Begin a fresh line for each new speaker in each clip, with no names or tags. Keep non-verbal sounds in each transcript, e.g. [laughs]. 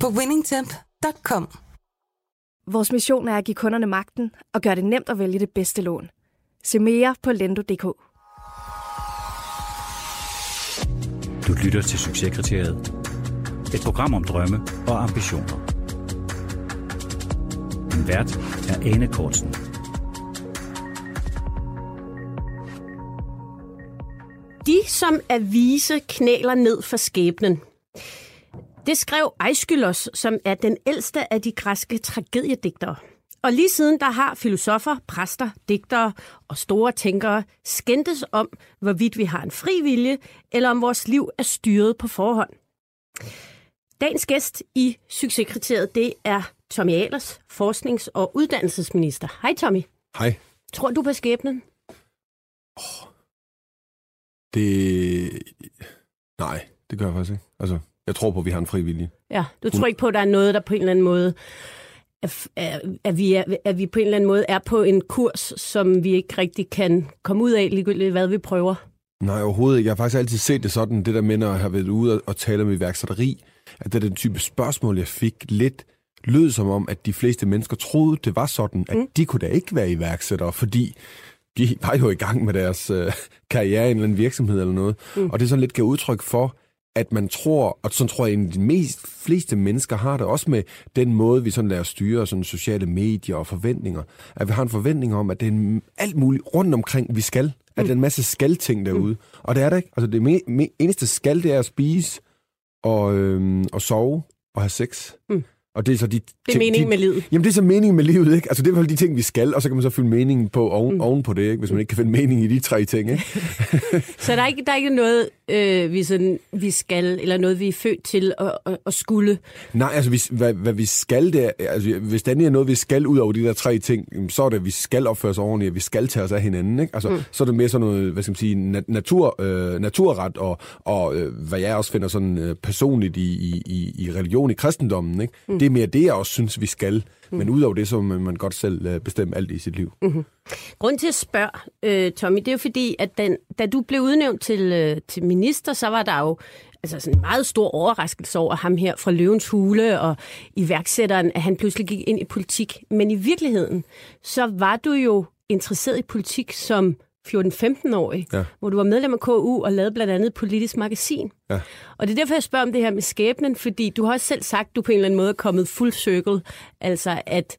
på winningtemp.com.
Vores mission er at give kunderne magten og gøre det nemt at vælge det bedste lån. Se mere på lendo.dk.
Du lytter til Succeskriteriet. Et program om drømme og ambitioner. Din vært er Ane Kortsen.
De, som er vise, knæler ned for skæbnen. Det skrev Aeschylus, som er den ældste af de græske tragediedigtere. Og lige siden der har filosofer, præster, digtere og store tænkere skændtes om, hvorvidt vi har en fri vilje, eller om vores liv er styret på forhånd. Dagens gæst i Succeskriteriet, det er Tommy Ahlers, forsknings- og uddannelsesminister. Hej Tommy.
Hej.
Tror du på skæbnen?
Det... Nej, det gør jeg faktisk ikke. Altså, jeg tror på, at vi har en fri vilje.
Ja, du tror ikke på, at der er noget, der på en eller anden måde, at, at, vi, er, at vi på en eller anden måde er på en kurs, som vi ikke rigtig kan komme ud af, ligegyldigt hvad vi prøver?
Nej, overhovedet ikke. Jeg har faktisk altid set det sådan, det der med, når jeg har været ude og tale om iværksætteri, at det er den type spørgsmål, jeg fik lidt lød som om, at de fleste mennesker troede, det var sådan, at mm. de kunne da ikke være iværksættere, fordi de var jo i gang med deres øh, karriere i en eller anden virksomhed eller noget. Mm. Og det er sådan lidt gav udtryk for, at man tror, og sådan tror jeg, at de mest fleste mennesker har det også med den måde, vi sådan lærer styre sådan sociale medier og forventninger. At vi har en forventning om, at det er alt muligt rundt omkring, vi skal. At der er en masse skal-ting derude. Mm. Og det er det ikke. Altså det me- me- eneste skal, det er at spise og, øhm, og sove og have sex. Mm. Og det er så de
Det er meningen
de,
med livet.
Jamen, det er så meningen med livet, ikke? Altså, det er vel de ting, vi skal, og så kan man så fylde meningen på oven, mm. oven på det, ikke? Hvis man ikke kan finde mening i de tre ting, ikke? [laughs]
så der er ikke, der er ikke noget, øh, vi, sådan, vi skal, eller noget, vi er født til at, at, at skulle?
Nej, altså, vi, hvad, hvad vi skal, det er, altså, hvis der er noget, vi skal ud over de der tre ting, så er det, at vi skal opføre os ordentligt, at vi skal tage os af hinanden, ikke? Altså, mm. så er det mere sådan noget, hvad skal man sige, natur, øh, naturret, og, og øh, hvad jeg også finder sådan øh, personligt i, i, i religion, i kristendommen, ikke? Mm. Det er mere det, jeg også synes, vi skal. Mm. Men udover det, så må man godt selv øh, bestemme alt i sit liv.
Mm-hmm. Grunden til at spørge, øh, Tommy, det er jo fordi, at den, da du blev udnævnt til, øh, til minister, så var der jo altså sådan en meget stor overraskelse over ham her fra Løvens Hule og iværksætteren, at han pludselig gik ind i politik. Men i virkeligheden, så var du jo interesseret i politik som 14-15-årig, ja. hvor du var medlem af KU og lavede blandt andet et politisk magasin. Ja. Og det er derfor, jeg spørger om det her med skæbnen, fordi du har også selv sagt, du på en eller anden måde er kommet full circle. Altså, at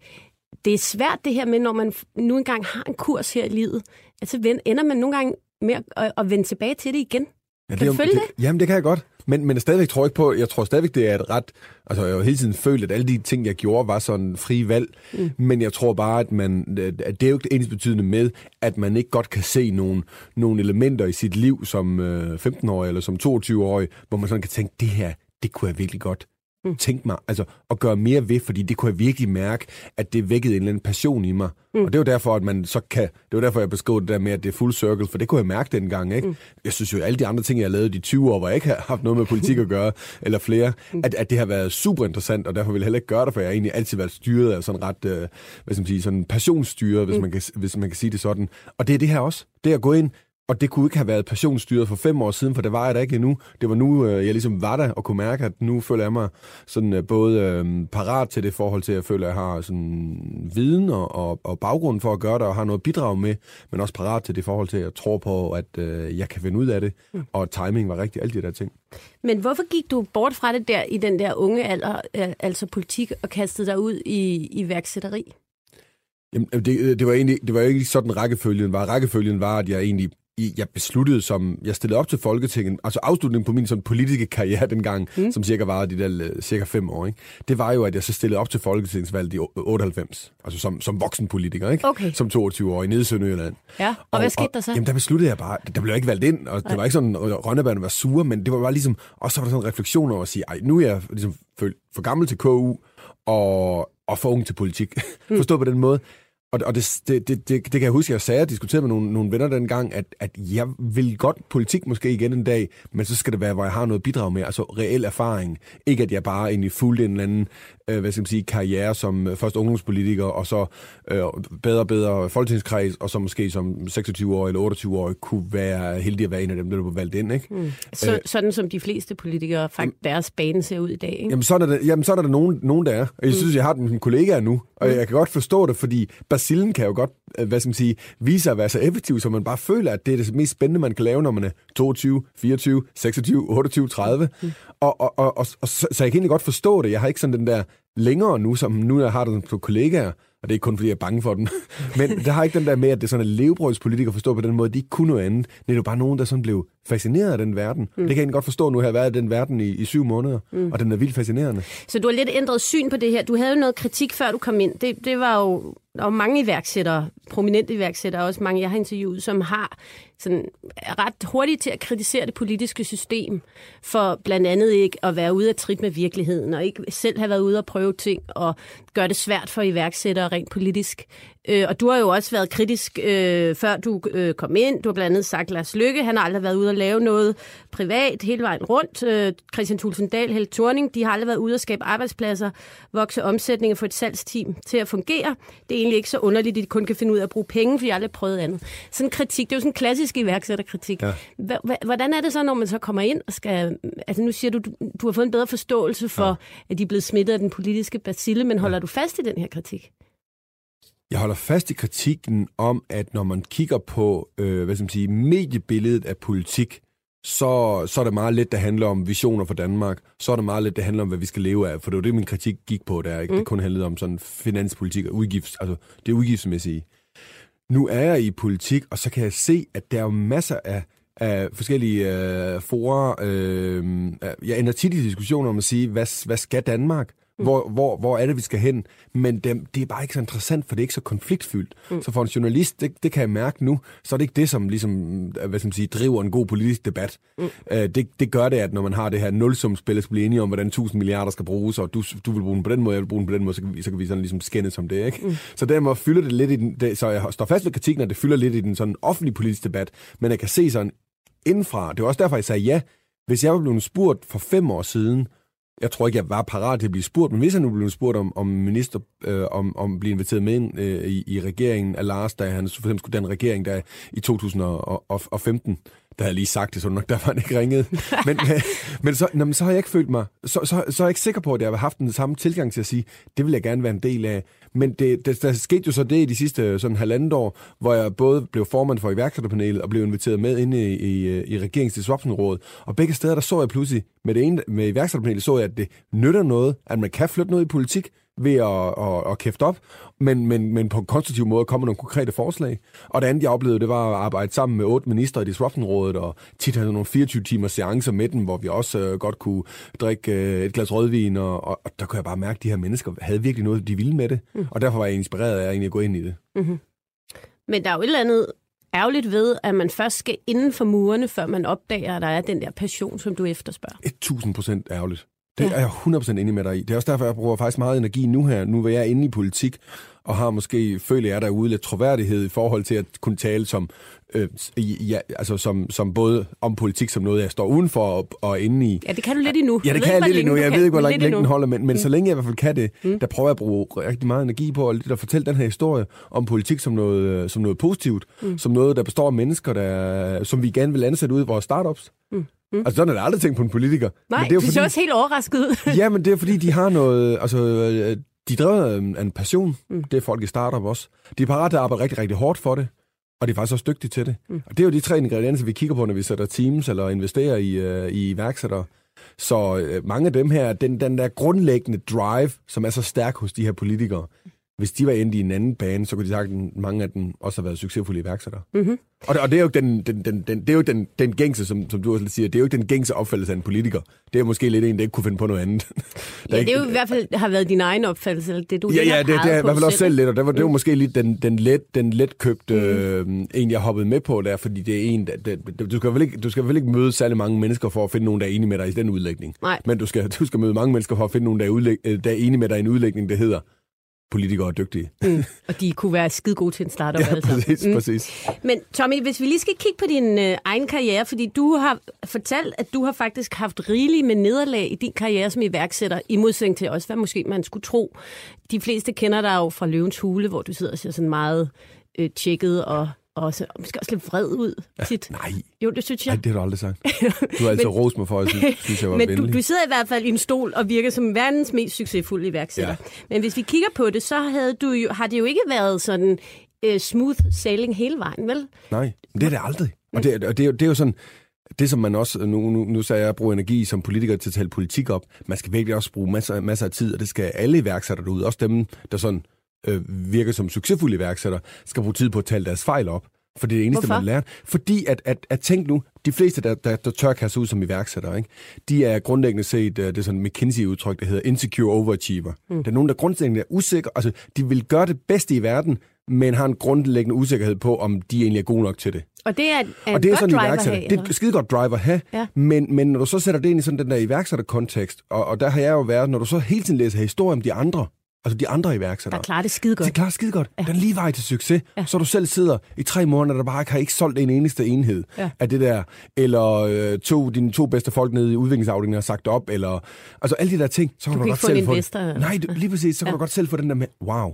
det er svært det her med, når man nu engang har en kurs her i livet, at så ender man nogle gange med at, at vende tilbage til det igen. Ja, kan det, du følge det,
det? Jamen, det kan jeg godt. Men, men jeg stadigvæk tror ikke på, jeg tror stadigvæk, det er et ret, altså jeg har jo hele tiden følt, at alle de ting, jeg gjorde, var sådan fri valg. Mm. Men jeg tror bare, at, man, at det er jo ikke ens betydende med, at man ikke godt kan se nogle, nogle elementer i sit liv som øh, 15-årig eller som 22-årig, hvor man sådan kan tænke, det her, det kunne jeg virkelig godt mm. tænke mig altså, at gøre mere ved, fordi det kunne jeg virkelig mærke, at det vækkede en eller anden passion i mig. Mm. Og det var derfor, at man så kan, det var derfor, jeg beskrev det der med, at det er full circle, for det kunne jeg mærke dengang. Ikke? Mm. Jeg synes jo, at alle de andre ting, jeg har lavet de 20 år, hvor jeg ikke har haft noget med politik at gøre, [laughs] eller flere, mm. at, at det har været super interessant, og derfor vil jeg heller ikke gøre det, for jeg har egentlig altid været styret af sådan ret, øh, hvad skal man sige, sådan passionsstyret, hvis, mm. man kan, hvis man kan sige det sådan. Og det er det her også. Det er at gå ind, og det kunne ikke have været passionsstyret for fem år siden, for det var jeg da ikke endnu. Det var nu, øh, jeg ligesom var der og kunne mærke, at nu føler jeg mig sådan øh, både øh, parat til det forhold til, at jeg føler, at jeg har sådan viden og, og, og baggrunden for at gøre det, og har noget bidrag med, men også parat til det forhold til, at jeg tror på, at øh, jeg kan finde ud af det, mm. og timing var rigtig, alle de der ting.
Men hvorfor gik du bort fra det der i den der unge alder, altså politik, og kastede dig ud i, i værksætteri?
Jamen, det, det, var egentlig, det var ikke sådan rækkefølgen var. Rækkefølgen var, at jeg egentlig jeg besluttede, som jeg stillede op til Folketinget, altså afslutningen på min sådan politiske karriere dengang, mm. som cirka var de der øh, cirka fem år, ikke? det var jo, at jeg så stillede op til Folketingsvalget i 98, altså som, som voksen politiker, ikke?
Okay.
som 22 år i Nede Sønderjylland.
Ja, og, og hvad skete der så?
Jamen, der besluttede jeg bare, der blev jeg ikke valgt ind, og det var ikke sådan, at Rønnebærne var sure, men det var bare ligesom, og så var der sådan en refleksion over at sige, ej, nu er jeg ligesom for gammel til KU, og, og for ung til politik. Mm. [laughs] Forstå på den måde. Og, og det, det, det, det, det kan jeg huske, jeg sagde og diskuterede med nogle, nogle venner dengang, at, at jeg vil godt politik måske igen en dag, men så skal det være, hvor jeg har noget bidrag med, altså reel erfaring. Ikke at jeg bare egentlig fulgte en eller anden øh, hvad skal man sige, karriere som øh, først ungdomspolitiker, og så øh, bedre og bedre folketingskreds, og så måske som 26 år eller 28 år kunne være heldig at være en af dem, der blev valgt ind. Ikke? Mm.
Så, øh, sådan som de fleste politikere, faktisk deres bane ser ud i dag. Ikke?
Jamen, så er der, jamen, så er der nogen, nogen, der er. Og jeg mm. synes, jeg har den kollegaer nu, og mm. jeg kan godt forstå det, fordi Basilen kan jo godt øh, hvad skal man sige, vise sig at være så effektiv, så man bare føler, at det er det mest spændende, man kan lave, når man er 22, 24, 26, 28, 30. Mm. Og, og, og, og, og så, så jeg kan egentlig godt forstå det. Jeg har ikke sådan den der længere nu, som nu jeg har det på kollegaer, og det er ikke kun fordi, jeg er bange for dem. [laughs] Men der har ikke den der med, at det er sådan, at levebrødspolitikere forstår på den måde, de ikke kunne noget andet. Det er jo bare nogen, der sådan blev fascineret af den verden. Mm. Det kan jeg godt forstå nu, at jeg har været i den verden i, i syv måneder, mm. og den er vildt fascinerende.
Så du har lidt ændret syn på det her. Du havde jo noget kritik, før du kom ind. Det, det var jo der er mange iværksættere, prominente iværksættere, også mange, jeg har interviewet, som har sådan, er ret hurtigt til at kritisere det politiske system, for blandt andet ikke at være ude af trit med virkeligheden, og ikke selv have været ude og prøve ting, og gøre det svært for iværksættere rent politisk. Øh, og du har jo også været kritisk, øh, før du øh, kom ind. Du har blandt andet sagt, Lars Lykke, han har aldrig været ude og lave noget privat hele vejen rundt. Øh, Christian Thulsen Dahl, Held Thorning, de har aldrig været ude og skabe arbejdspladser, vokse omsætning og få et salgsteam til at fungere. Det er egentlig ikke så underligt, at de kun kan finde ud af at bruge penge, for de har aldrig prøvet andet. Sådan kritik, det er jo sådan en klassisk iværksætterkritik. Ja. Hvordan er det så, når man så kommer ind og skal... Altså nu siger du, du, du har fået en bedre forståelse for, ja. at de er blevet smittet af den politiske bacille, men holder ja. du fast i den her kritik?
Jeg holder fast i kritikken om, at når man kigger på øh, hvad skal man sige, mediebilledet af politik, så, så er det meget lidt, der handler om visioner for Danmark. Så er det meget lidt, der handler om, hvad vi skal leve af. For det var det, min kritik gik på der. Ikke? Mm. Det kun handlede om sådan finanspolitik og udgifts, altså det udgiftsmæssige. Nu er jeg i politik, og så kan jeg se, at der er masser af, af forskellige øh, forer. Øh, jeg ender tit i diskussioner om at sige, hvad, hvad skal Danmark? Mm. Hvor, hvor, hvor er det, vi skal hen? Men det, det er bare ikke så interessant, for det er ikke så konfliktfyldt. Mm. Så for en journalist, det, det kan jeg mærke nu, så er det ikke det, som ligesom, hvad skal man sige, driver en god politisk debat. Mm. Uh, det, det gør det, at når man har det her nulsumspil, så bliver enige om, hvordan 1000 milliarder skal bruges, og du, du vil bruge den på den måde, jeg vil bruge den på den måde, så kan vi, så kan vi sådan ligesom skændes om det. Ikke? Mm. Så dermed fylder det lidt i den, det, så jeg står fast ved kritikken, at det fylder lidt i den sådan offentlige politiske debat, men jeg kan se sådan indfra, det var også derfor, jeg sagde ja, hvis jeg var blevet spurgt for fem år siden, jeg tror ikke, jeg var parat til at blive spurgt, men hvis jeg nu blev spurgt om, om minister, øh, om, om at blive inviteret med ind øh, i, i regeringen af Lars, da han for eksempel skulle den regering der i 2015, der havde jeg lige sagt det, så nok der var han ikke ringet. [laughs] men, men, så, nå, men så har jeg ikke følt mig, så, så, så er jeg ikke sikker på, at jeg har haft den samme tilgang til at sige, det vil jeg gerne være en del af. Men det, det, der skete jo så det i de sidste sådan halvandet år, hvor jeg både blev formand for iværksætterpanelet og blev inviteret med ind i, i, i regeringsdisruptionrådet. Og begge steder, der så jeg pludselig, med det ene, med iværksætterpanelet, så jeg, at det nytter noget, at man kan flytte noget i politik, ved at, at, at kæfte op, men, men, men på en konstruktiv måde komme nogle konkrete forslag. Og det andet, jeg oplevede, det var at arbejde sammen med otte minister i Disruption-rådet, og tit havde nogle 24 timers seancer med dem, hvor vi også øh, godt kunne drikke øh, et glas rødvin, og, og, og der kunne jeg bare mærke, at de her mennesker havde virkelig noget, de ville med det. Mm. Og derfor var jeg inspireret af at gå ind i det. Mm-hmm.
Men der er jo et eller andet ærgerligt ved, at man først skal inden for murene, før man opdager, at der er den der passion, som du efterspørger.
1000 procent ærgerligt. Det ja. er jeg 100% enig med dig i. Det er også derfor, jeg bruger faktisk meget energi nu her, nu hvor jeg er inde i politik, og har måske, føler jeg derude, lidt troværdighed i forhold til at kunne tale som, øh, ja, altså som, som både om politik som noget, jeg står udenfor og, og inde i.
Ja, det kan du lidt endnu.
Ja, det kan jeg lidt endnu. Jeg ved ikke, hvor længe den holder, men, men mm. så længe jeg i hvert fald kan det, mm. der prøver jeg at bruge rigtig meget energi på at, at fortælle den her historie om politik som noget, som noget positivt, mm. som noget, der består af mennesker, der, som vi gerne vil ansætte ud i vores startups. Mm. Mm. Altså, sådan er der aldrig tænkt på en politiker.
Nej, men det er de så også helt overrasket ud.
ja, men det er fordi, [laughs] de har noget... Altså, de driver en, en passion. Mm. Det er folk i startup også. De er parat til at arbejde rigtig, rigtig hårdt for det. Og de er faktisk også dygtige til det. Mm. Og det er jo de tre ingredienser, vi kigger på, når vi sætter teams eller investerer i, uh, i iværksættere. Så uh, mange af dem her, den, den der grundlæggende drive, som er så stærk hos de her politikere, hvis de var endt i en anden bane, så kunne de sagt, at mange af dem også har været succesfulde iværksættere.
Mm-hmm.
Og, det, og det er jo den, den, den, den, det er jo den, den gængse, som, som du også siger, det er jo ikke den gængse opfattelse af en politiker. Det er måske lidt en, der ikke kunne finde på noget andet. [laughs]
ja, det er jo i hvert fald har været din egen opfattelse, eller det du
Ja, ja, det, det er i hvert fald også selv lidt, og det var, det var
Mm.
måske lidt den, den, let, den letkøbte øh, en, jeg hoppede med på der, fordi det er en, der, det, du, skal vel ikke, du skal vel ikke møde særlig mange mennesker for at finde nogen, der er enige med dig i den udlægning.
Nej.
Men du skal, du skal møde mange mennesker for at finde nogen, der er, udlæg, øh, der er enige med dig i en udlægning, der hedder politikere er dygtige.
Mm. Og de kunne være skide gode til en startup. [laughs]
Ja,
sammen.
præcis,
Mm.
præcis.
Men Tommy, hvis vi lige skal kigge på din øh, egen karriere, fordi du har fortalt, at du har faktisk haft rigeligt med nederlag i din karriere som iværksætter, i modsætning til også, hvad måske man skulle tro. De fleste kender dig jo fra Løvens Hule, hvor du sidder og ser sådan meget øh, tjekket og, og, så, og måske også lidt vred ud tit.
Nej,
Jo, det synes jeg.
nej, det har du aldrig sagt. [laughs] Du har altid rost mig for, at jeg synes, [laughs] jeg var
Men
venlig.
du, du sidder i hvert fald i en stol og virker som verdens mest succesfulde iværksætter.
Ja.
Men hvis vi kigger på det, så havde du jo, har det jo ikke været sådan uh, smooth sailing hele vejen, vel?
Nej, men det er det aldrig. Og det, og det, er, jo- det er jo sådan, det som man også, nu, nu, nu sagde jeg, at bruge energi som politiker til at tale politik op, man skal virkelig også bruge masser, masser af tid, og det skal alle iværksættere derude, også dem, der sådan øh, virker som succesfulde iværksættere, skal bruge tid på at tale deres fejl op. For det er det eneste,
Hvorfor?
man lærer. Fordi at, at, at tænk nu, de fleste, der, der, der tør kaste ud som iværksættere, ikke? de er grundlæggende set, øh, det er sådan McKinsey-udtryk, der hedder insecure overachiever. Mm. Der er nogen, der grundlæggende er usikre, altså de vil gøre det bedste i verden, men har en grundlæggende usikkerhed på, om de egentlig er gode nok til det.
Og det er, er
Og det er sådan en
driver
iværksætter.
have,
Det er et skide godt driver at have,
Ja.
men, men når du så sætter det ind i sådan den der iværksætterkontekst, og, og der har jeg jo været, når du så hele tiden læser historier om de andre, altså de andre iværksættere,
der klarer det skide
de
godt.
klarer skide godt. Ja. Den lige vej til succes.
Ja.
Så du selv sidder i tre måneder, der bare ikke har ikke solgt en eneste enhed
Ja.
af det der. Eller øh, to, dine to bedste folk nede i udviklingsafdelingen har sagt op. Eller, altså alle de der ting, så kan
Du
du,
kan
godt selv få
investor.
det. Nej, det, lige præcis. Så kan
Ja.
du godt selv få den der med, wow,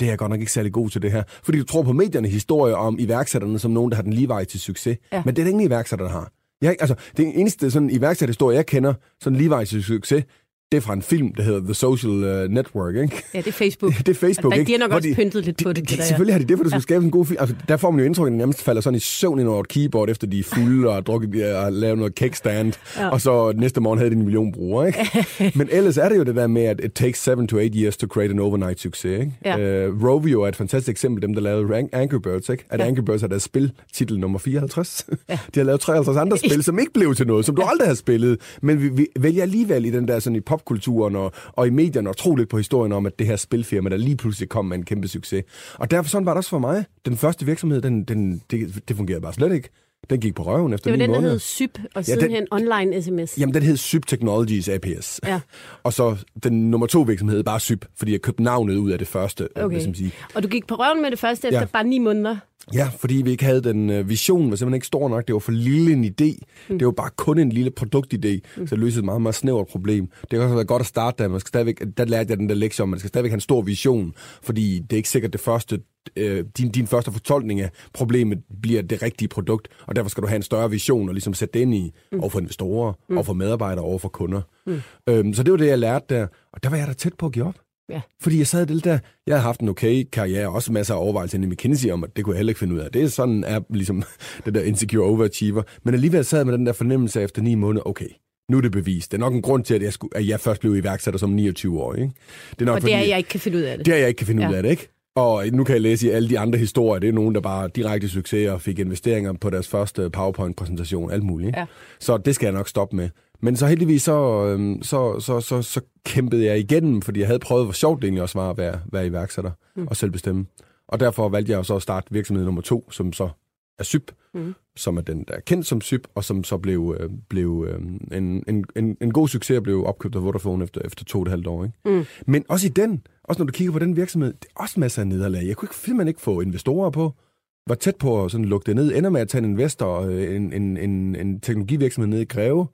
det er jeg godt nok ikke særlig god til det her. Fordi du tror på medierne historier om iværksætterne som nogen, der har den lige vej til succes.
Ja.
Men det er der ingen iværksætter, der har. Jeg, altså, det eneste sådan iværksætterhistorie, jeg kender, sådan lige vej til succes, det er fra en film, der hedder The Social uh, Network, ikke?
Ja, det er Facebook. [laughs]
Det er Facebook,
der-
ikke?
de har nok
Hvor
også pyntet lidt på det,
De,
det der, ja.
selvfølgelig har de det, for det skulle skabe en god film. Altså, der får man jo indtryk, at de nærmest falder sådan i søvn ind over et keyboard, efter de er fulde og har drukket og lavet noget kickstand.
Ja.
Ja. Og så næste morgen havde de en million brugere, ikke? [laughs] Men ellers er det jo det der med, at it takes seven to eight years to create an overnight succes, ikke?
Ja.
Uh, Rovio er et fantastisk eksempel, dem der lavede Rank- Angry Birds, ikke? At
Ja.
ja. Angry Birds er deres spiltitel nummer 54. Ja. [laughs] De har lavet 53 andre spil, som ikke blev til noget, som du aldrig har spillet. Men vi, vi vælger alligevel i den der sådan i popkulturen og, og i medierne at tro lidt på historien om, at det her spilfirma, der lige pludselig kom med en kæmpe succes. Og derfor sådan var det også for mig. Den første virksomhed, den, den, det, det fungerede bare slet ikke. Den gik på røven efter
Det var den, der
måneder.
hed SYP, og
Ja,
sidenhen online sms.
Jamen, den hed Syp Technologies APS.
Ja.
Og så den nummer to virksomhed hed bare Syp, fordi jeg købte navnet ud af det første.
Okay.
Man sige.
Og du gik på røven med det første efter
Ja.
bare ni måneder.
Ja, fordi vi ikke havde den øh, vision, var simpelthen ikke stor nok. Det var for lille en idé. Mm. Det var bare kun en lille produktidé, mm. så det løste et meget, meget snævert problem. Det kan også være godt at starte der. Man skal stadigvæk, der lærte jeg den der lektie om, man skal stadigvæk have en stor vision, fordi det er ikke sikkert det første, øh, din, din første fortolkning af problemet bliver det rigtige produkt, og derfor skal du have en større vision og ligesom sætte det ind i mm. over for investorer, mm. over for medarbejdere, over for kunder. Mm. Øhm, så det var det, jeg lærte der, og der var jeg da tæt på at give op.
Ja.
Fordi jeg sad det der, jeg har haft en okay karriere, også masser af overvejelser i McKinsey om, at det kunne jeg heller ikke finde ud af. Det er sådan, er ligesom [laughs] det der insecure overachiever. Men alligevel sad jeg med den der fornemmelse efter ni måneder, okay, nu er det bevist. Det er nok en grund til, at jeg, skulle, at jeg først blev iværksætter som 29 år. Ikke? Det er nok
Og det er, jeg ikke kan finde ud af det.
det er, jeg ikke kan finde
Ja.
ud af det, ikke? Og nu kan jeg læse i alle de andre historier, det er nogen, der bare direkte succes og fik investeringer på deres første PowerPoint-præsentation, alt muligt. Ikke?
Ja.
Så det skal jeg nok stoppe med. Men så heldigvis så, øhm, så, så, så, så kæmpede jeg igennem, fordi jeg havde prøvet, hvor sjovt det egentlig også var at være, være iværksætter mm. og selv bestemme. Og derfor valgte jeg jo så at starte virksomhed nummer to, som så er SYP,
Mm.
som er den, der er kendt som SYP, og som så blev, øh, blev øh, en, en, en, en god succes og blev opkøbt af Vodafone efter, efter to og et halvt år. Ikke?
Mm.
Men også i den, også når du kigger på den virksomhed, det er også masser af nederlag. Jeg kunne ikke, simpelthen ikke få investorer på. Var tæt på at sådan lukke det ned. Ender med at tage en investor, øh, en, en, en, en teknologivirksomhed ned i Greve,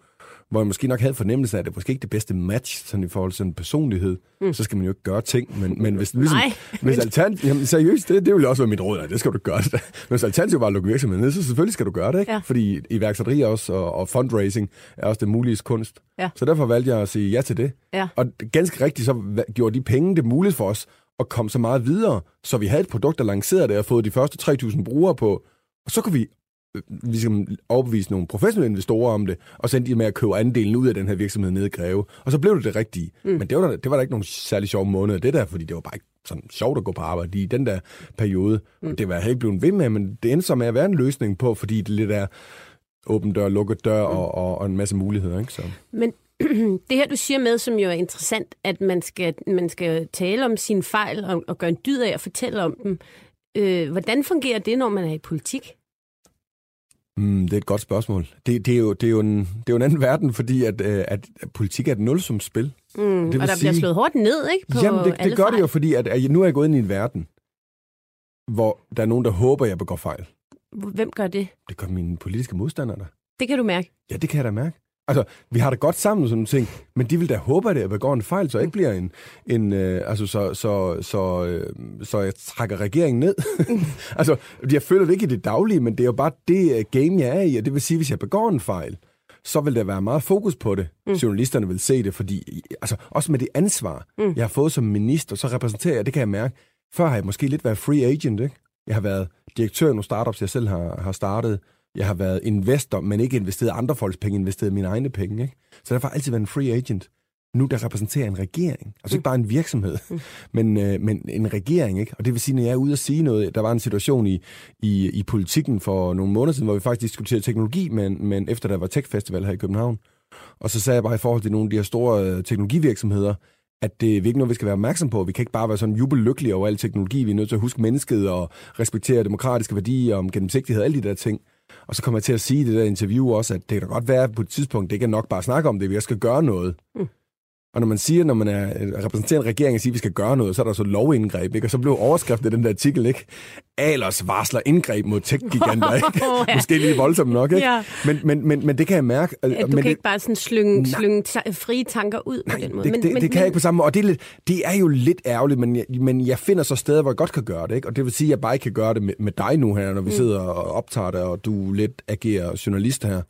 hvor jeg måske nok havde fornemmelse af, at det måske ikke det bedste match sådan i forhold til sådan personlighed. Mm. Så skal man jo ikke gøre ting. Men, men hvis, ligesom,
Nej.
hvis alternativ, jamen seriøst, det, det vil også være mit råd. Nej, det skal du gøre. Men [laughs] hvis alternativet var at lukke virksomheden ned, så selvfølgelig skal du gøre det. Ikke?
Ja.
Fordi iværksætteri også, og, og fundraising er også det mulige kunst.
Ja.
Så derfor valgte jeg at sige ja til det.
Ja.
Og ganske rigtigt, så gjorde de penge det muligt for os at komme så meget videre, så vi havde et produkt, der lancerede det og fået de første 3.000 brugere på. Og så kunne vi vi skal overbevise nogle professionelle investorer om det, og så endte de med at købe andelen ud af den her virksomhed nede i Greve. Og så blev det det rigtige. Mm. Men det var, der, det var der ikke nogen særlig sjove måneder, det der, fordi det var bare ikke sådan sjovt at gå på arbejde i den der periode. Mm. Det var jeg ikke blevet ved med, men det endte så med at være en løsning på, fordi det lidt er åben dør, lukket dør mm. og, og, og en masse muligheder. Ikke? Så.
Men [clears throat] det her, du siger med, som jo er interessant, at man skal, man skal tale om sine fejl og, og gøre en dyd af at fortælle om dem. Øh, hvordan fungerer det, når man er i politik?
Mm, det er et godt spørgsmål. Det, det, er, jo, det, er, jo en, det er jo en anden verden, fordi at, øh, at politik er et nulsumsspil.
Mm, det og der sige, bliver slået hårdt ned, ikke? På
jamen, det, det gør fejl. det jo, fordi at, at nu er jeg gået ind i en verden, hvor der er nogen, der håber, at jeg begår fejl.
Hvem gør det?
Det gør mine politiske modstandere der.
Det kan du mærke?
Ja, det kan jeg da mærke. Altså, vi har det godt sammen og sådan nogle ting, men de vil da håbe, at jeg begår en fejl, så ikke bliver en, en øh, altså, så, så, så, øh, så jeg trækker regeringen ned. [laughs] altså, jeg føler det ikke i det daglige, men det er jo bare det uh, game, jeg er i, og det vil sige, hvis jeg begår en fejl, så vil der være meget fokus på det. Mm. Journalisterne vil se det, fordi, altså, også med det ansvar, mm. jeg har fået som minister, så repræsenterer jeg, det kan jeg mærke. Før har jeg måske lidt været free agent, ikke? Jeg har været direktør i nogle startups, jeg selv har, har startet. Jeg har været investor, men ikke investeret andre folks penge, investeret mine egne penge. Ikke? Så derfor har jeg altid været en free agent. Nu der repræsenterer en regering. Altså ikke bare en virksomhed, mm. men, øh, men en regering. Ikke? Og det vil sige, når jeg er ude og sige noget, der var en situation i, i, i politikken for nogle måneder siden, hvor vi faktisk diskuterede teknologi, men, men efter der var Tech Festival her i København. Og så sagde jeg bare i forhold til nogle af de her store øh, teknologivirksomheder, at det er ikke noget, vi skal være opmærksom på. Vi kan ikke bare være sådan jubellykkelige over al teknologi. Vi er nødt til at huske mennesket og respektere demokratiske værdier om gennemsigtighed og alle de der ting. Og så kommer jeg til at sige i det der interview også, at det kan da godt være at på et tidspunkt, det kan nok bare snakke om det, vi skal gøre noget. Mm. Og når man siger, når man er repræsenterer en regering og siger, at vi skal gøre noget, så er der så lovindgreb, ikke? Og så blev overskriften af den der artikel, ikke? Alers varsler indgreb mod tech-giganter, [laughs] ikke? oh, ja. Måske lidt voldsomt nok, ikke? Ja. Men, men, men, men det kan jeg mærke.
Ja, du men kan det, ikke bare sådan slynge, slynge ta- frie tanker ud på den måde.
Det, men, det, men, det kan men, jeg ikke på samme måde. Og det er, lidt, det er jo lidt ærgerligt, men jeg, men jeg finder så steder, hvor jeg godt kan gøre det, ikke? Og det vil sige, at jeg bare ikke kan gøre det med, med dig nu her, når vi mm. sidder og optager det, og du lidt agerer journalist her.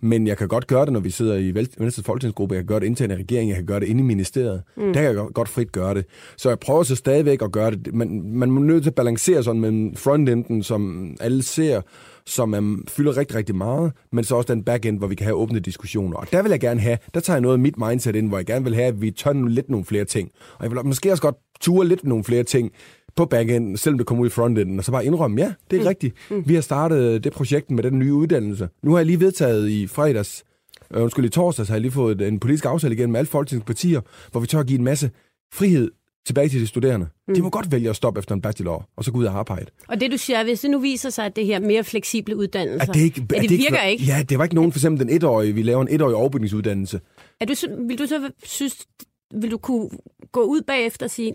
Men jeg kan godt gøre det, når vi sidder i Venstres Folketingsgruppe. Jeg kan gøre det internt i regeringen. Jeg kan gøre det inde i ministeriet. Mm. Der kan jeg godt frit gøre det. Så jeg prøver så stadigvæk at gøre det. Man, man må nødt til at balancere sådan med frontenden, som alle ser, som er, fylder rigtig, rigtig meget, men så også den backend, hvor vi kan have åbne diskussioner. Og der vil jeg gerne have, der tager jeg noget af mit mindset ind, hvor jeg gerne vil have, at vi tør lidt nogle flere ting. Og jeg vil måske også godt ture lidt nogle flere ting, på backenden, selvom det kommer ud i frontenden, og så bare indrømme, ja, det er mm. rigtigt. Mm. Vi har startet det projekt med den nye uddannelse. Nu har jeg lige vedtaget i fredags, øh, undskyld, i torsdags har jeg lige fået en politisk aftale igennem med alle folketingspartier, hvor vi tør at give en masse frihed tilbage til de studerende. Mm. De må godt vælge at stoppe efter en bachelor, og så gå ud og arbejde.
Og det du siger, hvis det nu viser sig, at det her mere fleksible uddannelser, at det, ikke, at det, det virker ikke,
ikke? Ja, det var ikke nogen, for eksempel den etårige, vi laver en etårig overbygningsuddannelse.
Er du, vil du så synes, vil du kunne gå ud bagefter og sige,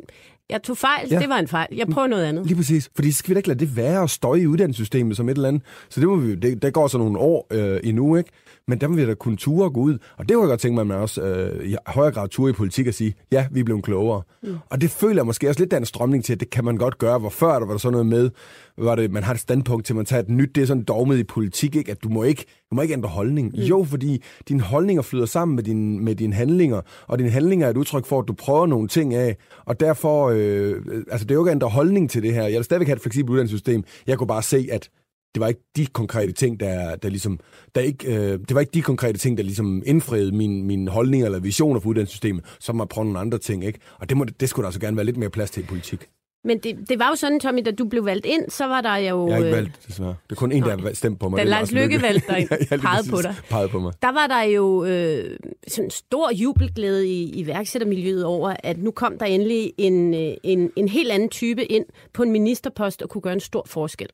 jeg tog fejl, ja. det var en fejl. Jeg prøver noget andet.
Lige præcis. Fordi så skal vi da ikke lade det være at støje i uddannelsessystemet som et eller andet. Så det må vi, det, der går så nogle år øh, endnu, ikke? Men der må vi da kunne ture og gå ud. Og det var jeg godt tænke mig, at man også øh, i højere grad ture i politik og sige, ja, vi er blevet klogere. Mm. Og det føler jeg måske også lidt af en strømning til, at det kan man godt gøre. Hvor før der var der sådan noget med, var det, man har et standpunkt til, at man tager et nyt, det er sådan dogmet i politik, ikke? at du må ikke, du må ikke ændre holdning. Mm. Jo, fordi dine holdninger flyder sammen med, din, med dine handlinger, og dine handlinger er et udtryk for, at du prøver nogle ting af, og derfor, øh, altså det er jo ikke at ændre holdning til det her. Jeg vil stadigvæk have et fleksibelt uddannelsessystem. Jeg kunne bare se, at det var ikke de konkrete ting, der, der ligesom, der ikke, øh, det var ikke de konkrete ting, der ligesom indfriede min, min holdning eller visioner for uddannelsessystemet, som at prøve nogle andre ting, ikke? Og det, må, det skulle der altså gerne være lidt mere plads til i politik.
Men det, det var jo sådan, Tommy, da du blev valgt ind, så var der jo...
Jeg er ikke valgt, desværre. Det er kun en, der har stemt på mig.
Da Lars Lykke valgte dig, [laughs] ja, pegede på dig.
Pegede på mig.
Der var der jo øh, sådan stor jubelglæde i iværksættermiljøet over, at nu kom der endelig en, øh, en, en helt anden type ind på en ministerpost og kunne gøre en stor forskel.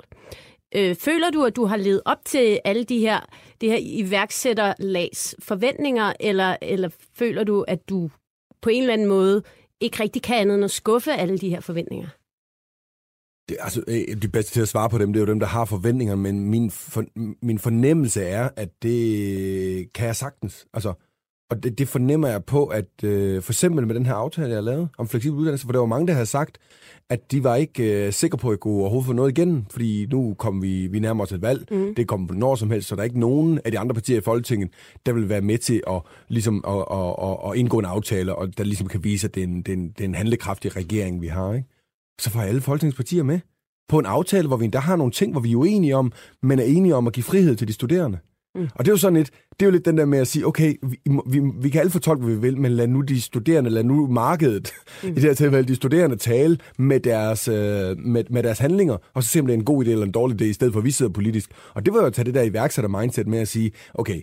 Øh, føler du, at du har levet op til alle de her, det her iværksætterlags forventninger, eller, eller føler du, at du på en eller anden måde ikke rigtig kan andet end at skuffe alle de her forventninger?
Det, altså, øh, de bedste til at svare på dem, det er jo dem, der har forventninger, men min, for, min fornemmelse er, at det kan jeg sagtens. Altså, og det, det fornemmer jeg på, at øh, for eksempel med den her aftale, jeg har lavet om fleksibel uddannelse, for der var mange, der havde sagt, at de var ikke øh, sikre på, at jeg kunne overhovedet få noget igen, fordi nu kom vi, vi nærmer os et valg. Mm. Det kommer på når som helst, så der er ikke nogen af de andre partier i Folketinget, der vil være med til at, ligesom, at, at, at, at indgå en aftale, og der ligesom kan vise, at det er en, det er en, det er en handlekraftig regering, vi har. Ikke? Så får alle folketingspartier med. på en aftale, hvor vi endda har nogle ting, hvor vi er uenige om, men er enige om at give frihed til de studerende. Mm. Og det er jo sådan lidt, det er jo lidt den der med at sige, okay, vi, vi, vi kan alle fortolke, hvad vi vil, men lad nu de studerende, lad nu markedet, mm. [laughs] i det her tilfælde, de studerende tale med deres, øh, med, med deres handlinger, og så se, om det er en god idé eller en dårlig idé, i stedet for at vi sidder politisk. Og det var jo at tage det der iværksætter-mindset med at sige, okay,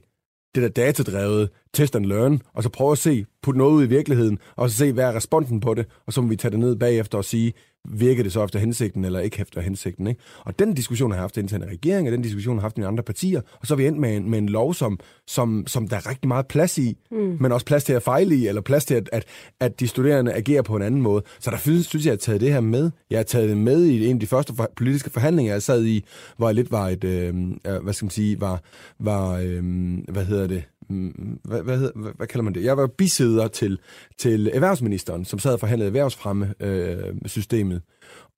det der datadrevet test and learn, og så prøve at se, putte noget ud i virkeligheden, og så se, hvad er responsen på det, og så må vi tage det ned bagefter og sige, virker det så efter hensigten, eller ikke efter hensigten. Ikke? Og den diskussion har jeg haft internt i regeringen, og den diskussion har jeg haft med andre partier, og så er vi endt med en, med en lov, som, som, som der er rigtig meget plads i, mm. men også plads til at fejle i, eller plads til, at, at, at de studerende agerer på en anden måde. Så der synes, synes jeg, at jeg har taget det her med. Jeg har taget det med i en af de første for, politiske forhandlinger, jeg sad i, hvor jeg lidt var et, øh, hvad skal man sige, var, var øh, hvad hedder det, Mm, hvad, hvad, hedder, hvad, hvad kalder man det? Jeg var bisæder til, til erhvervsministeren, som sad og forhandlede erhvervsfremme-systemet. Øh,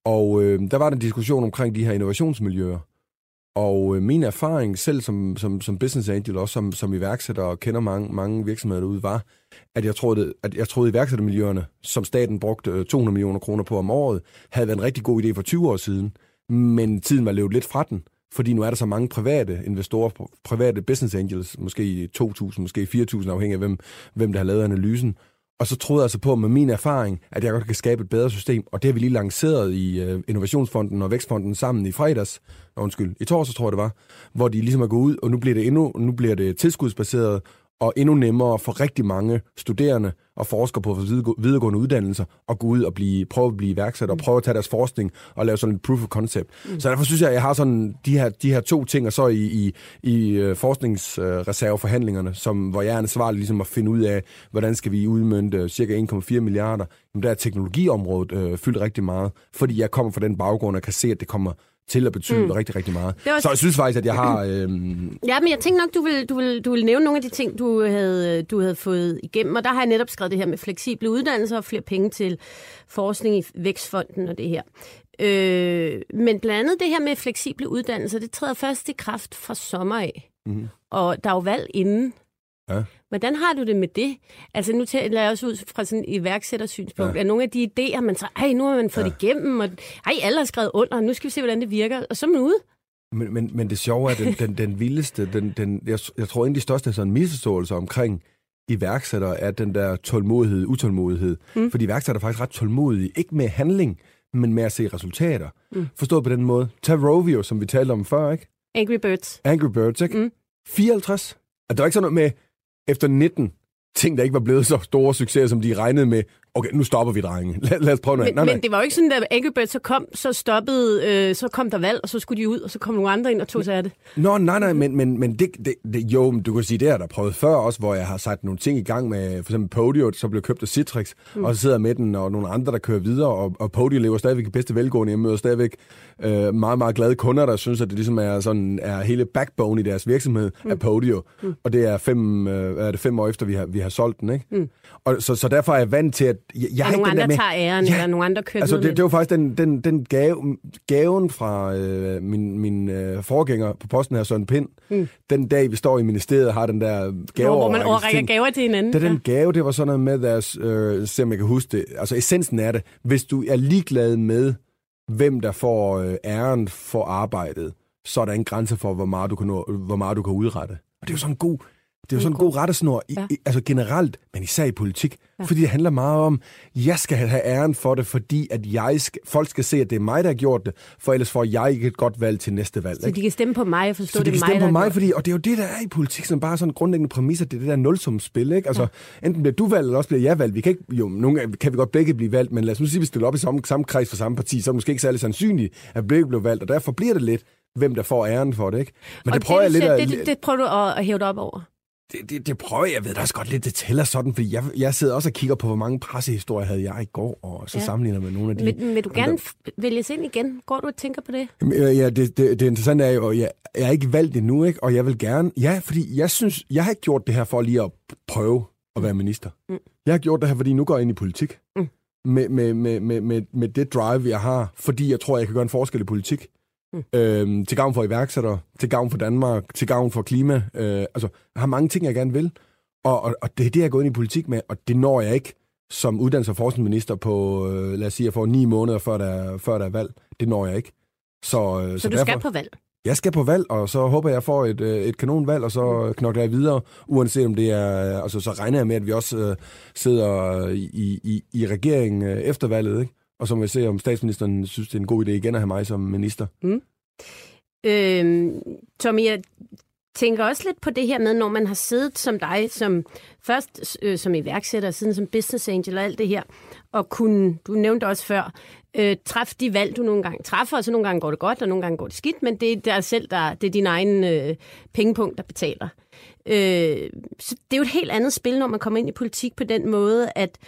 og øh, der var en diskussion omkring de her innovationsmiljøer. Og øh, min erfaring selv som, som, som business angel, også som, som iværksætter og kender mange, mange virksomheder derude, var, at jeg troede, at jeg troede iværksættermiljøerne, som staten brugte øh, 200 millioner kroner på om året, havde været en rigtig god idé for 20 år siden. Men tiden var levet lidt fra den fordi nu er der så mange private investorer, private business angels, måske 2.000, måske 4.000, afhængig af hvem, hvem der har lavet analysen. Og så troede jeg altså på med min erfaring, at jeg godt kan skabe et bedre system, og det har vi lige lanceret i uh, Innovationsfonden og Vækstfonden sammen i fredags, undskyld, i torsdag tror jeg det var, hvor de ligesom er gået ud, og nu bliver det endnu, nu bliver det tilskudsbaseret, og endnu nemmere for rigtig mange studerende og forskere på videregående uddannelser at gå ud og blive, prøve at blive iværksætter og prøve at tage deres forskning og lave sådan en proof of concept. Mm. Så derfor synes jeg, at jeg har sådan de her, de her to ting, og så i, i, i øh, forskningsreserveforhandlingerne, som, hvor jeg er ansvarlig ligesom at finde ud af, hvordan skal vi udmønte cirka 1,4 milliarder. Jamen, der er teknologiområdet øh, fyldt rigtig meget, fordi jeg kommer fra den baggrund og kan se, at det kommer til at betyde mm. rigtig, rigtig meget. Også... Så jeg synes faktisk, at jeg har... [clears throat] Øhm...
Ja, men jeg tænkte nok, du vil, du, vil, du vil nævne nogle af de ting, du havde, du havde fået igennem, og der har jeg netop skrevet det her med fleksible uddannelser og flere penge til forskning i Vækstfonden og det her. Øh, men blandt andet det her med fleksible uddannelser, det træder først i kraft fra sommer af. Mm. Og der er jo valg inden. Ja. Hvordan har du det med det? Altså nu taler jeg også ud fra sådan et iværksættersynspunkt. Ja. Er nogle af de idéer, man så, ej, nu har man fået ja. det igennem, og ej, alle har skrevet under, nu skal vi se, hvordan det virker, og så er man ude.
Men, men, men det sjove er, den, den, den vildeste, den, den, jeg, jeg tror, en af de største sådan, misforståelser omkring iværksættere er den der tålmodighed, utålmodighed. Mm. Fordi iværksætter er faktisk ret tålmodige, ikke med handling, men med at se resultater. Mm. Forstået på den måde. Tag Rovio, som vi talte om før, ikke?
Angry Birds.
Angry Birds, ikke? Mm. 54. Er der ikke sådan noget med, efter 19 ting, der ikke var blevet så store succeser, som de regnede med, okay, nu stopper vi, drenge. Lad, lad os prøve noget.
Men, nej, nej. men det var jo ikke sådan, at Engelbert så kom, så stoppede, øh, så kom der valg, og så skulle de ud, og så kom nogle andre ind og tog sig af det.
Nå, nej, nej, men, men, men det, det, det, jo, du kan sige, det har der prøvet før også, hvor jeg har sat nogle ting i gang med, for eksempel Podio, så blev købt af Citrix, mm. og så sidder med den, og nogle andre, der kører videre, og, og Podio lever stadigvæk i bedste velgående. Jeg møder stadigvæk øh, meget, meget glade kunder, der synes, at det ligesom er, sådan, er hele backbone i deres virksomhed mm. af Podio. Mm. Og det er fem, øh, er det fem år efter, vi har, vi har solgt den, ikke? Mm. Og så, så derfor er jeg vant til, at jeg, jeg
har ikke andre med, tager æren, ja, eller nogle andre kører
altså, det, det var faktisk den, den, den gave, gaven fra øh, min, min øh, forgænger på posten her, Søren Pind. Mm. Den dag, vi står i ministeriet har den der gave
Hvor man overrækker gaver til hinanden.
Det, den gave, det var sådan noget med, deres, øh, se om jeg kan huske det, altså essensen af det, hvis du er ligeglad med, hvem der får øh, æren for arbejdet, så er der en grænse for, hvor meget du kan, nå, hvor meget du kan udrette. Og det er jo sådan en god det er jo sådan en god rettesnor, ja. i, altså generelt, men især i politik. Ja. Fordi det handler meget om, jeg skal have æren for det, fordi at jeg skal, folk skal se, at det er mig, der har gjort det, for ellers får jeg ikke et godt valg til næste valg.
Så ikke? de kan stemme på mig og forstå,
Så
de
kan stemme på mig, fordi, og det er jo det, der er i politik, som bare er sådan grundlæggende præmisser, det er det der nulsumsspil, ikke? Altså, ja. enten bliver du valgt, eller også bliver jeg valgt. Vi kan ikke, jo, nogle kan vi godt begge blive valgt, men lad os nu sige, at vi stiller op i samme, samme kreds for samme parti, så er det måske ikke særlig sandsynligt, at begge bliver valgt, og derfor bliver det lidt, hvem der får æren for det, ikke?
Men og det prøver det, jeg lidt at... Det, det prøver du at hæve det op over?
Det, det, det prøver jeg, ved da også godt lidt, det tæller sådan, fordi jeg, jeg sidder også og kigger på, hvor mange pressehistorier havde jeg i går, og så ja. sammenligner med nogle af de...
Vil, vil du gerne vælges ind igen? Går du og tænker på det?
Ja, det, det, det interessante er jo, at jeg, jeg er ikke valgt endnu, ikke? og jeg vil gerne... Ja, fordi jeg synes, jeg har ikke gjort det her for lige at prøve at være minister. Mm. Jeg har gjort det her, fordi nu går jeg ind i politik. Mm. Med, med, med, med, med, med det drive, jeg har, fordi jeg tror, jeg kan gøre en forskel i politik. Mm. Øhm, til gavn for iværksættere, til gavn for Danmark, til gavn for klima. Øh, altså, jeg har mange ting, jeg gerne vil. Og, og, og det er det, jeg er gået ind i politik med, og det når jeg ikke som uddannelses- og forskningsminister på, øh, lad os sige, jeg får ni måneder før der, før der er valg. Det når jeg ikke. Så, øh,
Så, så du derfor, skal på valg?
Jeg skal på valg, og så håber jeg, jeg får et, øh, et kanonvalg, og så knokler jeg videre, uanset om det er... Altså, så regner jeg med, at vi også øh, sidder i, i, i regeringen øh, efter valget, ikke? Og så må vi se, om statsministeren synes, det er en god idé igen at have mig som minister. Mm.
Øhm, Tommy, jeg tænker også lidt på det her med, når man har siddet som dig, som først øh, som iværksætter, siden som business angel og alt det her, og kunne, du nævnte også før, øh, træffe de valg, du nogle gange træffer, og så nogle gange går det godt, og nogle gange går det skidt, men det er der selv, der, det er din egen øh, pengepunkt, der betaler. Øh, så det er jo et helt andet spil, når man kommer ind i politik på den måde, at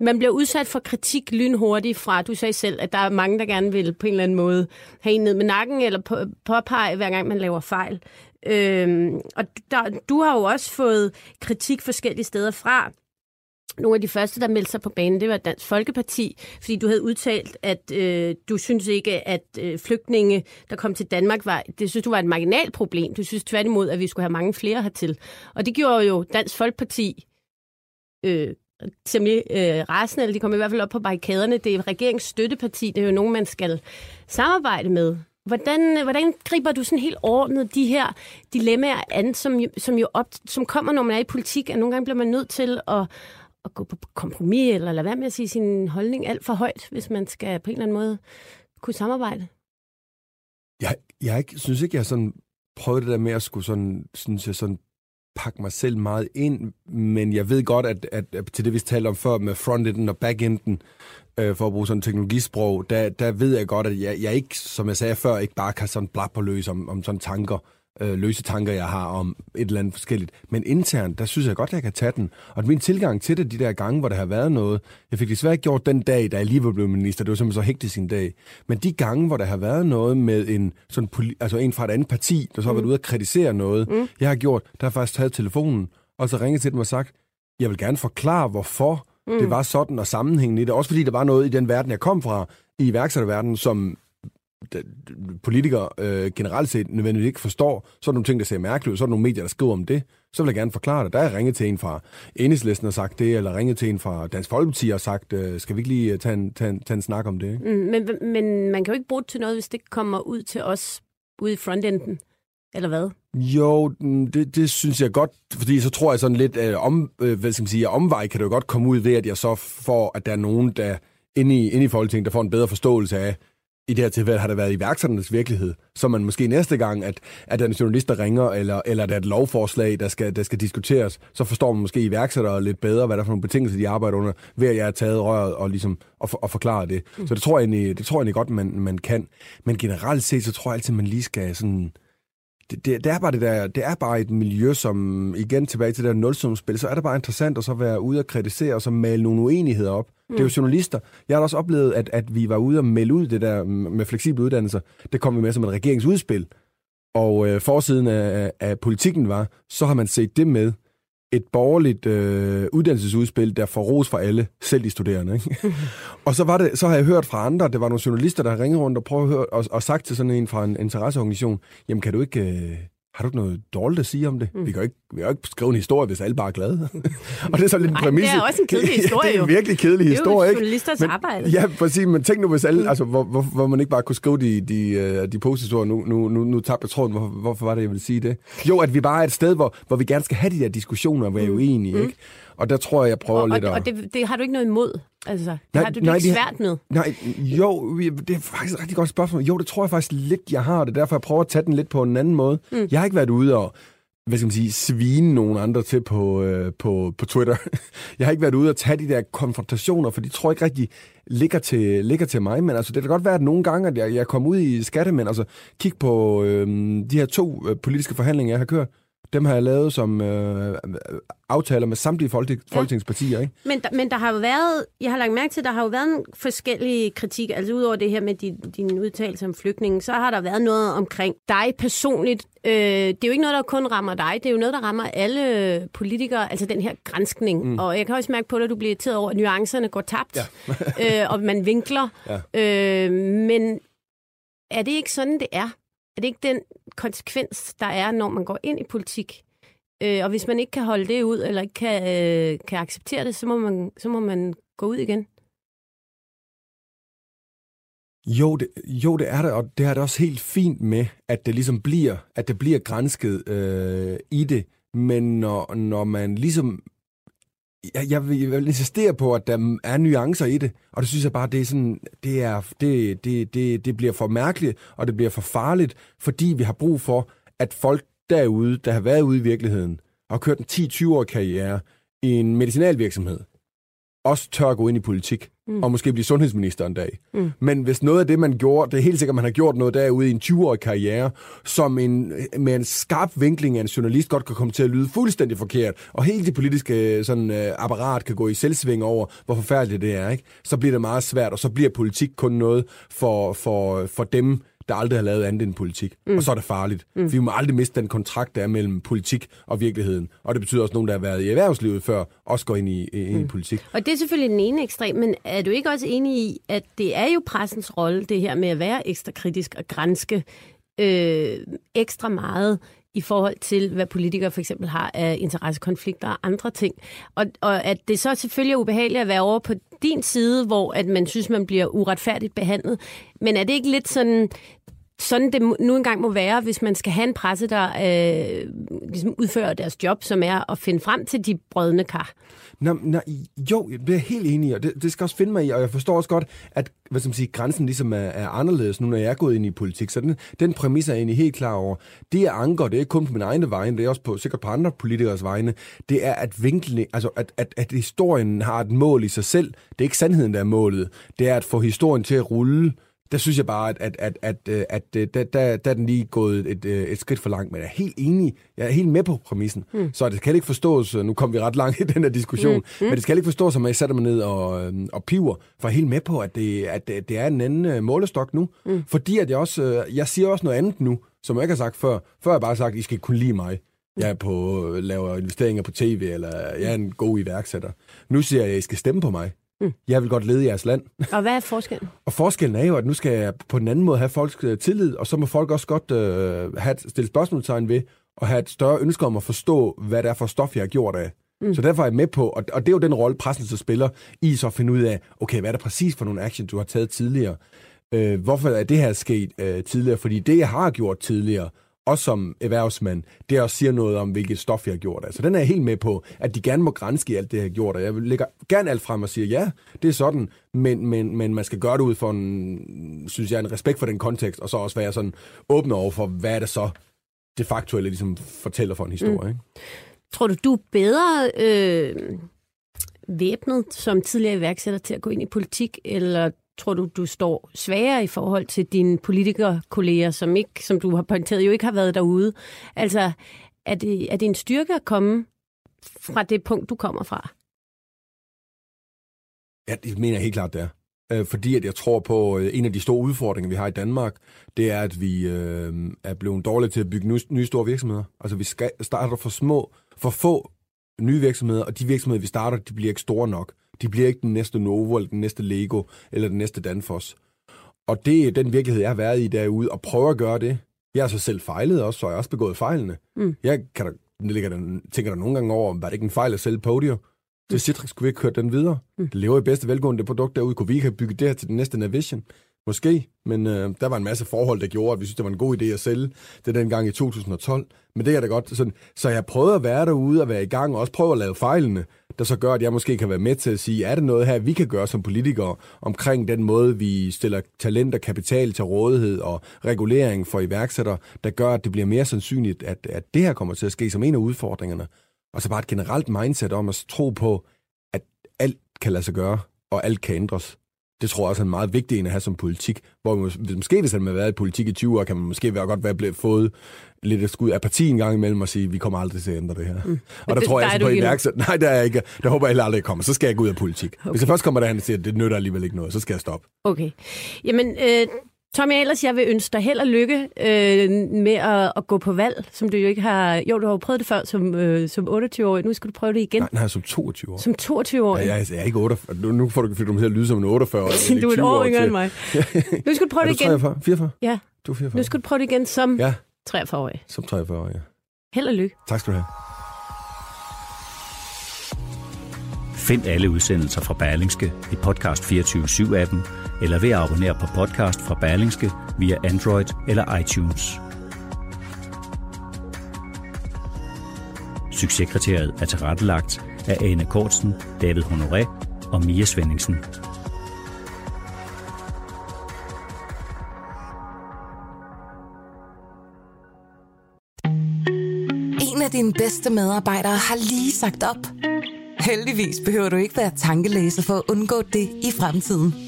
man bliver udsat for kritik lynhurtigt fra, du sagde selv, at der er mange, der gerne vil på en eller anden måde have en ned med nakken, eller på, påpege, hver gang man laver fejl. Øhm, og der, du har jo også fået kritik forskellige steder fra. Nogle af de første, der meldte sig på banen, det var Dansk Folkeparti, fordi du havde udtalt, at øh, du synes ikke, at øh, flygtninge, der kom til Danmark, var, det synes du var et marginalt problem. Du synes tværtimod, at vi skulle have mange flere hertil. Og det gjorde jo Dansk Folkeparti øh, temmelig øh, rasende, eller de kommer i hvert fald op på barrikaderne. Det er regeringens støtteparti, det er jo nogen, man skal samarbejde med. Hvordan, øh, hvordan griber du sådan helt ordnet de her dilemmaer an, som, som jo op, som kommer, når man er i politik, at nogle gange bliver man nødt til at, at gå på kompromis, eller lade være med at sige sin holdning alt for højt, hvis man skal på en eller anden måde kunne samarbejde?
Jeg, jeg ikke, synes ikke, jeg sådan prøvet det der med at skulle sådan, synes jeg, sådan pakke mig selv meget ind, men jeg ved godt, at, at, at til det, vi talte om før med frontenden og backenden, øh, for at bruge sådan teknologisprog, der, der ved jeg godt, at jeg, jeg ikke, som jeg sagde før, ikke bare kan sådan blabber løs om, om sådan tanker, øh, løse tanker, jeg har om et eller andet forskelligt. Men internt, der synes jeg godt, at jeg kan tage den. Og min tilgang til det, de der gange, hvor der har været noget, jeg fik desværre ikke gjort den dag, da jeg lige var blevet minister, det var simpelthen så hektisk en dag. Men de gange, hvor der har været noget med en, sådan, altså en fra et andet parti, der så har været mm. ude at kritisere noget, mm. jeg har gjort, der har faktisk taget telefonen, og så ringet til dem og sagt, jeg vil gerne forklare, hvorfor mm. det var sådan, og sammenhængen i det. Også fordi der var noget i den verden, jeg kom fra, i iværksætterverdenen, som politikere øh, generelt set nødvendigvis ikke forstår. Så er nogle ting, der ser mærkeligt ud, så er nogle medier, der skriver om det. Så vil jeg gerne forklare det. Der er ringet til en fra Enhedslisten og sagt det, eller ringet til en fra Dansk Folkeparti og sagt, øh, skal vi ikke lige øh, tage en, tage en, tage en snak om det?
Mm, men, men man kan jo ikke bruge det til noget, hvis det kommer ud til os ude i frontenden. Eller hvad?
Jo, mm, det, det synes jeg godt, fordi så tror jeg sådan lidt, øh, om, øh, hvad skal man sige, omvej kan det jo godt komme ud ved, at jeg så får, at der er nogen, der inde i, inde i Folketinget, der får en bedre forståelse af, i det her tilfælde har det været iværksætternes virkelighed, så man måske næste gang, at, at der er en journalist, der ringer, eller, eller der er et lovforslag, der skal, der skal diskuteres, så forstår man måske iværksættere lidt bedre, hvad der er for nogle betingelser, de arbejder under, ved at jeg har taget røret og, ligesom, og, og forklare det. Mm. Så det tror, jeg egentlig, det tror jeg egentlig godt, man, man kan. Men generelt set, så tror jeg altid, man lige skal sådan det, det, det, er bare det der, det er bare et miljø, som igen tilbage til det der nulsumspil, så er det bare interessant at så være ude og kritisere og så male nogle uenigheder op. Mm. Det er jo journalister. Jeg har også oplevet, at, at vi var ude og melde ud det der med fleksible uddannelser. Det kom vi med som et regeringsudspil. Og øh, forsiden af, af politikken var, så har man set det med et borgerligt øh, uddannelsesudspil, der får ros for alle, selv de studerende. Ikke? [laughs] og så, var det, så har jeg hørt fra andre, det var nogle journalister, der ringet rundt og, prøvet at høre, og, og sagt til sådan en fra en interesseorganisation, jamen kan du ikke... Øh, har du noget dårligt at sige om det? Mm. Vi, kan jo ikke, vi kan jo ikke skrive en historie, hvis alle bare er glade. [laughs] og det er så lidt en præmisse.
det er også en kedelig [laughs] historie,
det er en virkelig kedelig historie,
ikke? Det er jo journalisters arbejde.
Ja, præcis. Men tænk nu, hvis alle, mm. altså, hvor, hvor, hvor, man ikke bare kunne skrive de, de, de positive nu, nu, nu, nu tabte jeg tråden. Hvor, hvorfor var det, jeg ville sige det? Jo, at vi bare er et sted, hvor, hvor vi gerne skal have de der diskussioner og være mm. uenige, mm. ikke? Og der tror jeg, jeg prøver
og,
lidt
og,
at...
Og det, det har du ikke noget imod? Altså, det nej, har du det nej, ikke svært med?
Nej, jo, det er faktisk et rigtig godt spørgsmål. Jo, det tror jeg faktisk lidt, jeg har, det er derfor, jeg prøver at tage den lidt på en anden måde. Mm. Jeg har ikke været ude og hvad skal man sige, svine nogen andre til på, øh, på, på Twitter. [laughs] Jeg har ikke været ude og tage de der konfrontationer, for de tror ikke rigtig ligger til, ligger til mig. Men altså, det kan godt være, at nogle gange, at jeg, jeg kommer ud i skattemænd, altså kig på øh, de her to øh, politiske forhandlinger, jeg har kørt. Dem har jeg lavet som øh, aftaler med samtlige folket, ja. folketingspartier. Ikke?
Men, der, men der har jo været, jeg har lagt mærke til, der har jo været en forskellige kritik, altså udover det her med din, din udtalelse om flygtningen, så har der været noget omkring dig personligt. Øh, det er jo ikke noget, der kun rammer dig, det er jo noget, der rammer alle politikere, altså den her grænskning. Mm. Og jeg kan også mærke på dig, at du bliver irriteret over, at nuancerne går tabt, ja. [laughs] øh, og man vinkler. Ja. Øh, men er det ikke sådan, det er? Er det ikke den konsekvens, der er, når man går ind i politik? Øh, og hvis man ikke kan holde det ud, eller ikke kan, øh, kan acceptere det, så må, man, så må man gå ud igen.
Jo det, jo, det er det, og det er det også helt fint med, at det ligesom bliver, at det bliver grænsket øh, i det. Men når, når man ligesom jeg, jeg, vil, jeg vil insistere på, at der er nuancer i det, og det synes jeg bare, det er sådan, det, er, det, det, det, det bliver for mærkeligt, og det bliver for farligt, fordi vi har brug for, at folk derude, der har været ude i virkeligheden, og kørt en 10-20 år karriere i en medicinalvirksomhed, også tør at gå ind i politik, mm. og måske blive sundhedsminister en dag. Mm. Men hvis noget af det, man gjorde, det er helt sikkert, man har gjort noget derude i en 20-årig karriere, som en, med en skarp vinkling af en journalist godt kan komme til at lyde fuldstændig forkert, og helt det politiske sådan, øh, apparat kan gå i selvsving over, hvor forfærdeligt det er, ikke? så bliver det meget svært, og så bliver politik kun noget for, for, for dem, der aldrig har lavet andet end politik. Mm. Og så er det farligt. Mm. Vi må aldrig miste den kontrakt, der er mellem politik og virkeligheden. Og det betyder også, at nogen, der har været i erhvervslivet før, også går ind i, ind mm. i politik.
Og det er selvfølgelig den ene ekstrem, men er du ikke også enig i, at det er jo pressens rolle, det her med at være ekstra kritisk og grænske øh, ekstra meget i forhold til, hvad politikere for eksempel har af interessekonflikter og andre ting. Og, og at det så selvfølgelig er ubehageligt at være over på din side, hvor at man synes, man bliver uretfærdigt behandlet. Men er det ikke lidt sådan, sådan det nu engang må være, hvis man skal have en presse, der øh, ligesom udfører deres job, som er at finde frem til de brødne kar.
Nå, nå, jo, det er helt enig i, og det, det skal også finde mig i, og jeg forstår også godt, at hvad skal man sige, grænsen ligesom er, er anderledes nu, når jeg er gået ind i politik. Så den, den præmis er jeg egentlig helt klar over. Det jeg anker, det er ikke kun på min egne vegne, det er også på, sikkert på andre politikers vegne. Det er, at vinklen, altså at, at, at historien har et mål i sig selv. Det er ikke sandheden, der er målet. Det er at få historien til at rulle der synes jeg bare, at, at, at, at, øh, at, at øh, der, der, der er den lige gået et, øh, et skridt for langt, men jeg er helt enig. Jeg er helt med på præmissen. Mm. Så det kan ikke forstås, nu kom vi ret langt i den her diskussion, mm. Mm. men det skal ikke forstås, som jeg sætter mig ned og, og piver, for jeg er helt med på, at det, at det er en anden målestok nu. Mm. Fordi at jeg også, jeg siger også noget andet nu, som jeg ikke har sagt før. Før har jeg bare sagt, at I skal kunne lide mig. Jeg er på, laver investeringer på tv, eller jeg er en god iværksætter. Nu siger jeg, at I skal stemme på mig. Mm. Jeg vil godt lede jeres land.
Og hvad er forskellen?
og forskellen er jo, at nu skal jeg på den anden måde have folks øh, tillid, og så må folk også godt øh, have et, stille spørgsmålstegn ved, og have et større ønske om at forstå, hvad det er for stof, jeg har gjort af. Mm. Så derfor er jeg med på, og, og det er jo den rolle, pressen så spiller, i så at finde ud af, okay, hvad er det præcis for nogle action, du har taget tidligere? Øh, hvorfor er det her sket øh, tidligere? Fordi det, jeg har gjort tidligere, også som erhvervsmand, det også siger noget om, hvilket stof jeg har gjort. Altså, den er jeg helt med på, at de gerne må grænske alt det, jeg har gjort. Og jeg lægger gerne alt frem og siger, ja, det er sådan, men, men, men man skal gøre det ud for en, synes jeg, en respekt for den kontekst, og så også være sådan åben over for, hvad er det så, det faktuelle ligesom fortæller for en historie. Mm. Ikke?
Tror du, du er bedre øh, væbnet som tidligere iværksætter til at gå ind i politik, eller tror du, du står svagere i forhold til dine politikerkolleger, som, ikke, som du har pointeret, jo ikke har været derude? Altså, er det, er det en styrke at komme fra det punkt, du kommer fra?
Ja, det mener jeg helt klart, det er. Øh, fordi at jeg tror på, øh, en af de store udfordringer, vi har i Danmark, det er, at vi øh, er blevet dårlige til at bygge nye, nye store virksomheder. Altså, vi skal, starter for små, for få nye virksomheder, og de virksomheder, vi starter, de bliver ikke store nok. De bliver ikke den næste Novo, eller den næste Lego, eller den næste Danfoss. Og det er den virkelighed, jeg har været i derude, og prøver at gøre det. Jeg har så selv fejlet også, så jeg har også begået fejlene. Mm. Jeg kan da, ligger der, tænker der nogle gange over, var det ikke en fejl at sælge Podio? Til mm. Citrix kunne vi ikke køre den videre. Mm. Det lever i bedste velgående det produkt derude. Kunne vi ikke have bygget det her til den næste Navision? Måske, men øh, der var en masse forhold, der gjorde, at vi synes, det var en god idé at sælge det dengang i 2012. Men det er da godt. Sådan, så jeg prøvede at være derude og være i gang, og også prøve at lave fejlene, der så gør, at jeg måske kan være med til at sige, er det noget her, vi kan gøre som politikere omkring den måde, vi stiller talent og kapital til rådighed og regulering for iværksættere, der gør, at det bliver mere sandsynligt, at, at det her kommer til at ske som en af udfordringerne. Og så bare et generelt mindset om at tro på, at alt kan lade sig gøre, og alt kan ændres. Det tror jeg også er en meget vigtig en at have som politik. Hvor man, måske hvis man har været i politik i 20 år, kan man måske være godt være blevet fået lidt et skud parti en gang imellem og sige, vi kommer aldrig til at ændre det her. Mm. Og der det, tror jeg altså på iværksæt. Nej, der er ikke. Der håber jeg heller aldrig, kommer. Så skal jeg gå ud af politik. Okay. Hvis jeg først kommer derhen og siger, at det nytter alligevel ikke noget, så skal jeg stoppe.
Okay. Jamen, øh, Tommy, ellers jeg vil ønske dig held og lykke øh, med at, at gå på valg, som du jo ikke har... Jo, du har jo prøvet det før som, øh, som 28-årig. Nu skal du prøve det igen.
Nej, nej som 22 år.
Som 22-årig?
Ja, jeg, jeg er ikke 48. Nu, nu får du, du til at lyde som en 48-årig. [laughs]
du er et år yngre end mig. [laughs] Nu skal du prøve det igen.
43? 44?
Ja.
Du er 44.
Nu skal du prøve det igen som
ja.
43-årig.
Som 43-årig, ja.
Held og lykke.
Tak skal du have.
Find alle udsendelser fra Berlingske i Podcast 24-7-appen, eller ved at abonnere på podcast fra Berlingske via Android eller iTunes. Succeskriteriet er tilrettelagt af Ane Kortsen, David Honoré og Mia Svendingsen.
En af dine bedste medarbejdere har lige sagt op. Heldigvis behøver du ikke være tankelæser for at undgå det i fremtiden.